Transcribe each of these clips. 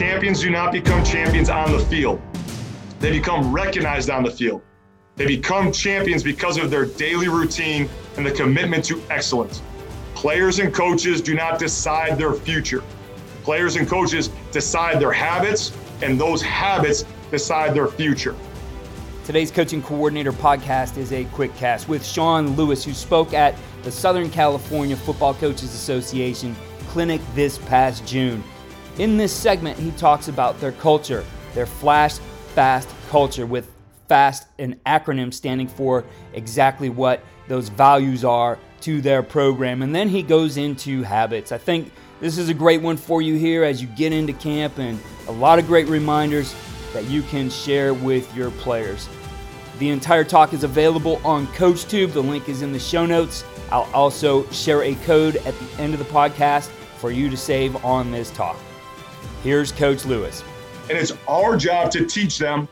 Champions do not become champions on the field. They become recognized on the field. They become champions because of their daily routine and the commitment to excellence. Players and coaches do not decide their future. Players and coaches decide their habits, and those habits decide their future. Today's Coach and Coordinator podcast is a quick cast with Sean Lewis, who spoke at the Southern California Football Coaches Association clinic this past June. In this segment, he talks about their culture, their flash fast culture, with FAST an acronym standing for exactly what those values are to their program. And then he goes into habits. I think this is a great one for you here as you get into camp and a lot of great reminders that you can share with your players. The entire talk is available on CoachTube. The link is in the show notes. I'll also share a code at the end of the podcast for you to save on this talk. Here's Coach Lewis. And it's our job to teach them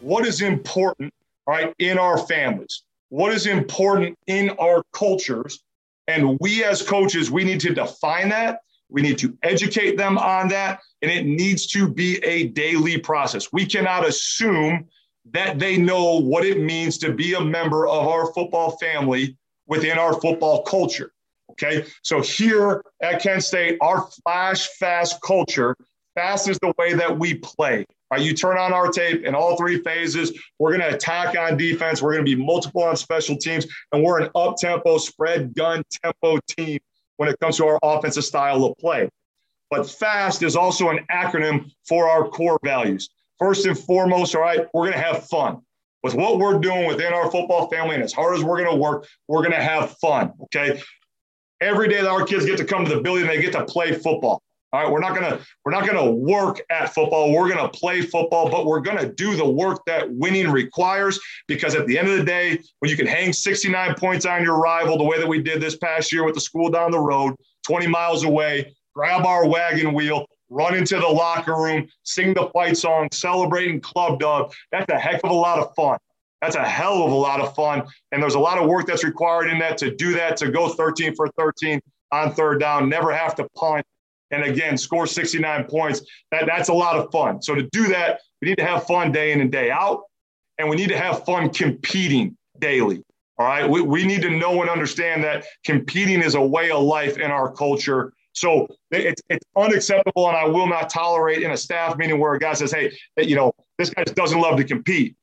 what is important, right, in our families, what is important in our cultures. And we as coaches, we need to define that. We need to educate them on that. And it needs to be a daily process. We cannot assume that they know what it means to be a member of our football family within our football culture. Okay. So here at Kent State, our flash fast culture Fast is the way that we play. Right, you turn on our tape in all three phases. We're going to attack on defense. We're going to be multiple on special teams, and we're an up tempo, spread gun tempo team when it comes to our offensive style of play. But FAST is also an acronym for our core values. First and foremost, all right, we're going to have fun with what we're doing within our football family. And as hard as we're going to work, we're going to have fun. Okay. Every day that our kids get to come to the building, they get to play football. All right, we're not gonna we're not gonna work at football. We're gonna play football, but we're gonna do the work that winning requires. Because at the end of the day, when you can hang 69 points on your rival, the way that we did this past year with the school down the road, 20 miles away, grab our wagon wheel, run into the locker room, sing the fight song, celebrating club dub. That's a heck of a lot of fun. That's a hell of a lot of fun. And there's a lot of work that's required in that to do that, to go 13 for 13 on third down, never have to punt and again score 69 points. That, that's a lot of fun. So to do that we need to have fun day in and day out and we need to have fun competing daily all right? We, we need to know and understand that competing is a way of life in our culture. So it's, it's unacceptable and i will not tolerate in a staff meeting where a guy says hey you know this guy doesn't love to compete.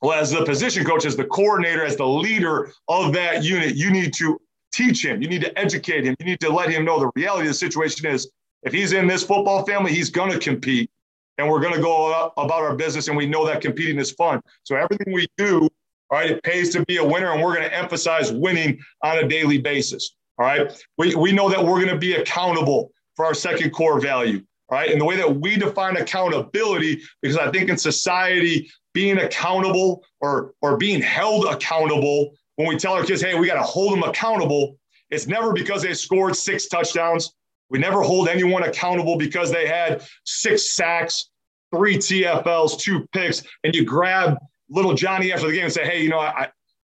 Well as the position coach as the coordinator as the leader of that unit you need to teach him. You need to educate him. You need to let him know the reality of the situation is if he's in this football family, he's going to compete. And we're going to go about our business, and we know that competing is fun. So everything we do, all right, it pays to be a winner, and we're going to emphasize winning on a daily basis. All right. We, we know that we're going to be accountable for our second core value. All right. And the way that we define accountability, because I think in society, being accountable or, or being held accountable when we tell our kids, hey, we got to hold them accountable, it's never because they scored six touchdowns. We never hold anyone accountable because they had six sacks, three TFLs, two picks, and you grab little Johnny after the game and say, hey, you know, I,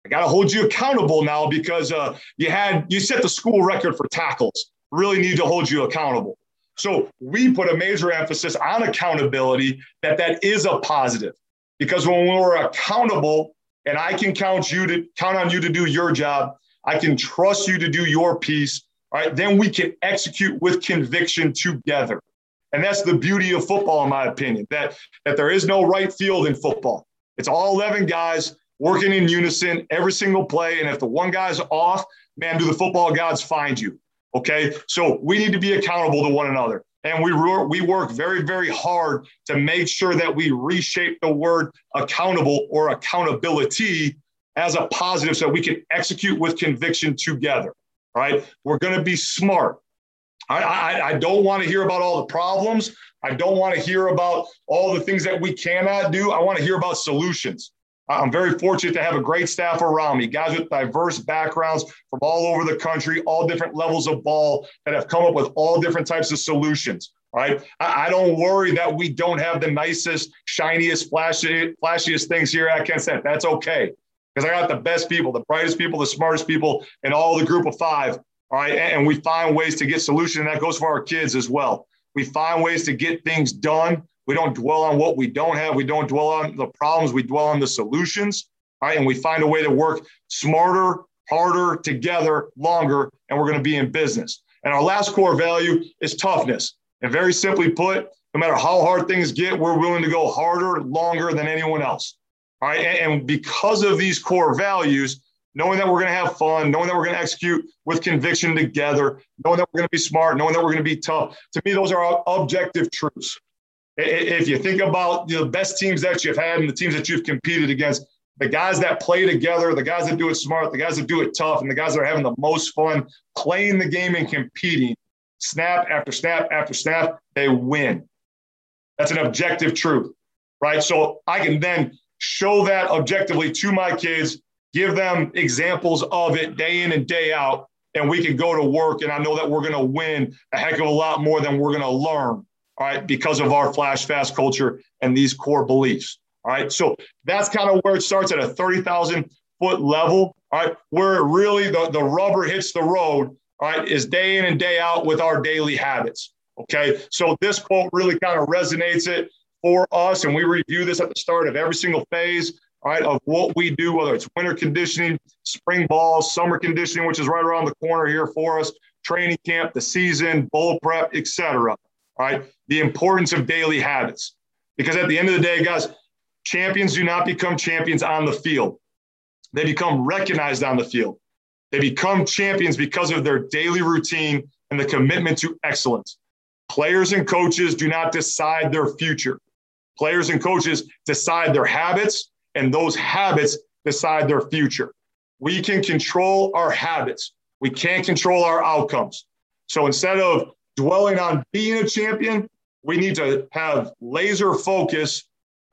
I got to hold you accountable now because uh, you had you set the school record for tackles. Really need to hold you accountable. So we put a major emphasis on accountability that that is a positive. Because when we're accountable and I can count you to count on you to do your job, I can trust you to do your piece. All right, then we can execute with conviction together. And that's the beauty of football, in my opinion, that, that there is no right field in football. It's all 11 guys working in unison every single play. And if the one guy's off, man, do the football gods find you? Okay. So we need to be accountable to one another. And we, we work very, very hard to make sure that we reshape the word accountable or accountability as a positive so we can execute with conviction together. Right? We're going to be smart. I, I, I don't want to hear about all the problems. I don't want to hear about all the things that we cannot do. I want to hear about solutions. I'm very fortunate to have a great staff around me, guys with diverse backgrounds from all over the country, all different levels of ball that have come up with all different types of solutions. Right? I, don't worry that we don't have the nicest, shiniest, flashy, flashiest things here at Kent State. That's okay. Because I got the best people, the brightest people, the smartest people, and all the group of five. All right. And we find ways to get solution. And that goes for our kids as well. We find ways to get things done we don't dwell on what we don't have. We don't dwell on the problems. We dwell on the solutions. Right. And we find a way to work smarter, harder, together, longer, and we're going to be in business. And our last core value is toughness. And very simply put, no matter how hard things get, we're willing to go harder, longer than anyone else. All right. And, and because of these core values, knowing that we're going to have fun, knowing that we're going to execute with conviction together, knowing that we're going to be smart, knowing that we're going to be tough, to me, those are objective truths if you think about the best teams that you've had and the teams that you've competed against, the guys that play together, the guys that do it smart, the guys that do it tough, and the guys that are having the most fun playing the game and competing, snap after snap after snap, they win. That's an objective truth, right? So I can then show that objectively to my kids, give them examples of it day in and day out, and we can go to work. And I know that we're going to win a heck of a lot more than we're going to learn all right, because of our flash fast culture and these core beliefs. All right. So that's kind of where it starts at a 30,000 foot level. All right. Where really the, the rubber hits the road, all right, is day in and day out with our daily habits. Okay. So this quote really kind of resonates it for us. And we review this at the start of every single phase, all right, of what we do, whether it's winter conditioning, spring ball, summer conditioning, which is right around the corner here for us, training camp, the season, bowl prep, etc right? The importance of daily habits. Because at the end of the day, guys, champions do not become champions on the field. They become recognized on the field. They become champions because of their daily routine and the commitment to excellence. Players and coaches do not decide their future. Players and coaches decide their habits, and those habits decide their future. We can control our habits. We can't control our outcomes. So instead of dwelling on being a champion. We need to have laser focus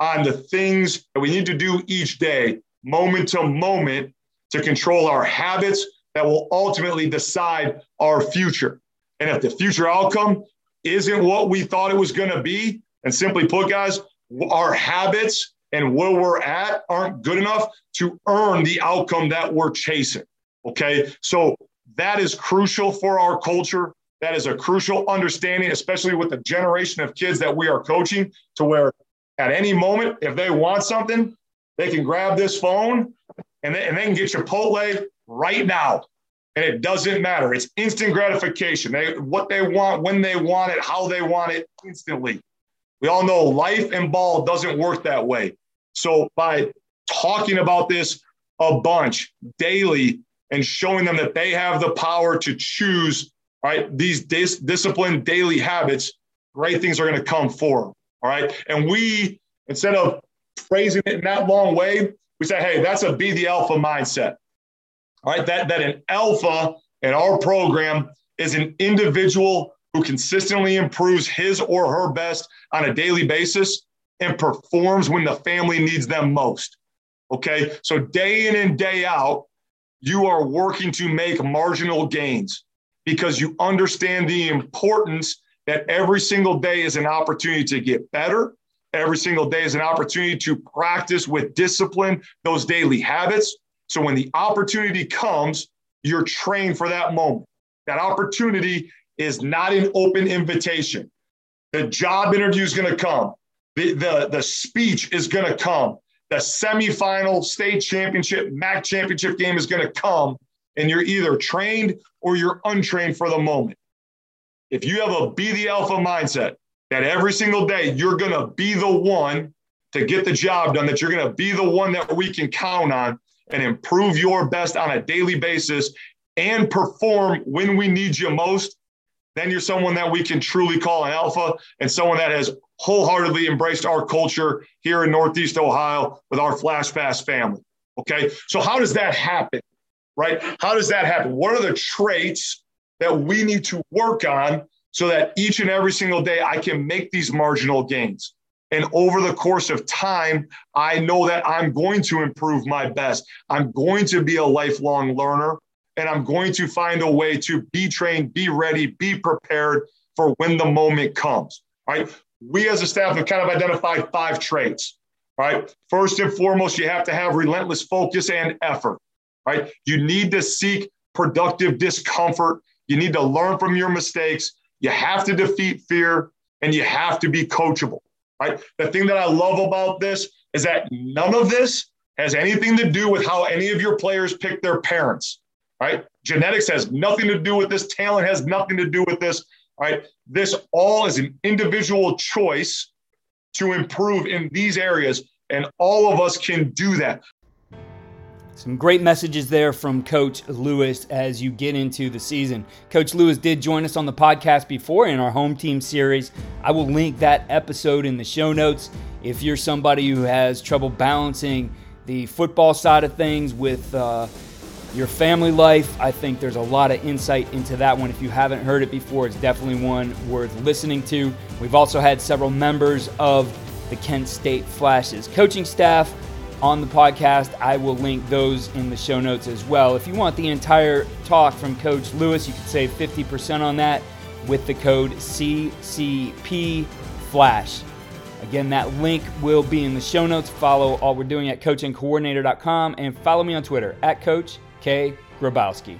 on the things that we need to do each day, moment to moment, to control our habits that will ultimately decide our future. And if the future outcome isn't what we thought it was going to be, and simply put, guys, our habits and where we're at aren't good enough to earn the outcome that we're chasing. Okay. So that is crucial for our culture. That is a crucial understanding, especially with the generation of kids that we are coaching, to where at any moment, if they want something, they can grab this phone and they, and they can get Chipotle right now. And it doesn't matter. It's instant gratification. They, what they want, when they want it, how they want it, instantly. We all know life and ball doesn't work that way. So by talking about this a bunch daily and showing them that they have the power to choose all right, these dis- disciplined daily habits, great things are going to come for them. All right. And we, instead of phrasing it in that long way, we say, hey, that's a be the alpha mindset. All right. That, that an alpha in our program is an individual who consistently improves his or her best on a daily basis and performs when the family needs them most. Okay. So day in and day out, you are working to make marginal gains because you understand the importance that every single day is an opportunity to get better. Every single day is an opportunity to practice with discipline those daily habits. So when the opportunity comes, you're trained for that moment. That opportunity is not an open invitation. The job interview is going to come. The, the, the speech is going to come. The semifinal state championship, MAC championship game is going to come, and you're either trained or you're untrained for the moment. If you have a be the alpha mindset that every single day you're going to be the one to get the job done, that you're going to be the one that we can count on and improve your best on a daily basis and perform when we need you most, then you're someone that we can truly call an alpha and someone that has wholeheartedly embraced our culture here in Northeast Ohio with our Flash Fast family. Okay. So, how does that happen? Right? How does that happen? What are the traits that we need to work on so that each and every single day I can make these marginal gains? And over the course of time, I know that I'm going to improve my best. I'm going to be a lifelong learner and I'm going to find a way to be trained, be ready, be prepared for when the moment comes. Right? We as a staff have kind of identified five traits. Right? First and foremost, you have to have relentless focus and effort. Right? You need to seek productive discomfort. You need to learn from your mistakes. You have to defeat fear and you have to be coachable. Right? The thing that I love about this is that none of this has anything to do with how any of your players pick their parents right? Genetics has nothing to do with this. Talent has nothing to do with this. Right? This all is an individual choice to improve in these areas, and all of us can do that. Some great messages there from Coach Lewis as you get into the season. Coach Lewis did join us on the podcast before in our home team series. I will link that episode in the show notes. If you're somebody who has trouble balancing the football side of things with uh, your family life. I think there's a lot of insight into that one. If you haven't heard it before, it's definitely one worth listening to. We've also had several members of the Kent State Flashes coaching staff on the podcast. I will link those in the show notes as well. If you want the entire talk from Coach Lewis, you can save 50% on that with the code CCP Flash. Again, that link will be in the show notes. Follow all we're doing at coachandcoordinator.com and follow me on Twitter at Coach K. Grabowski.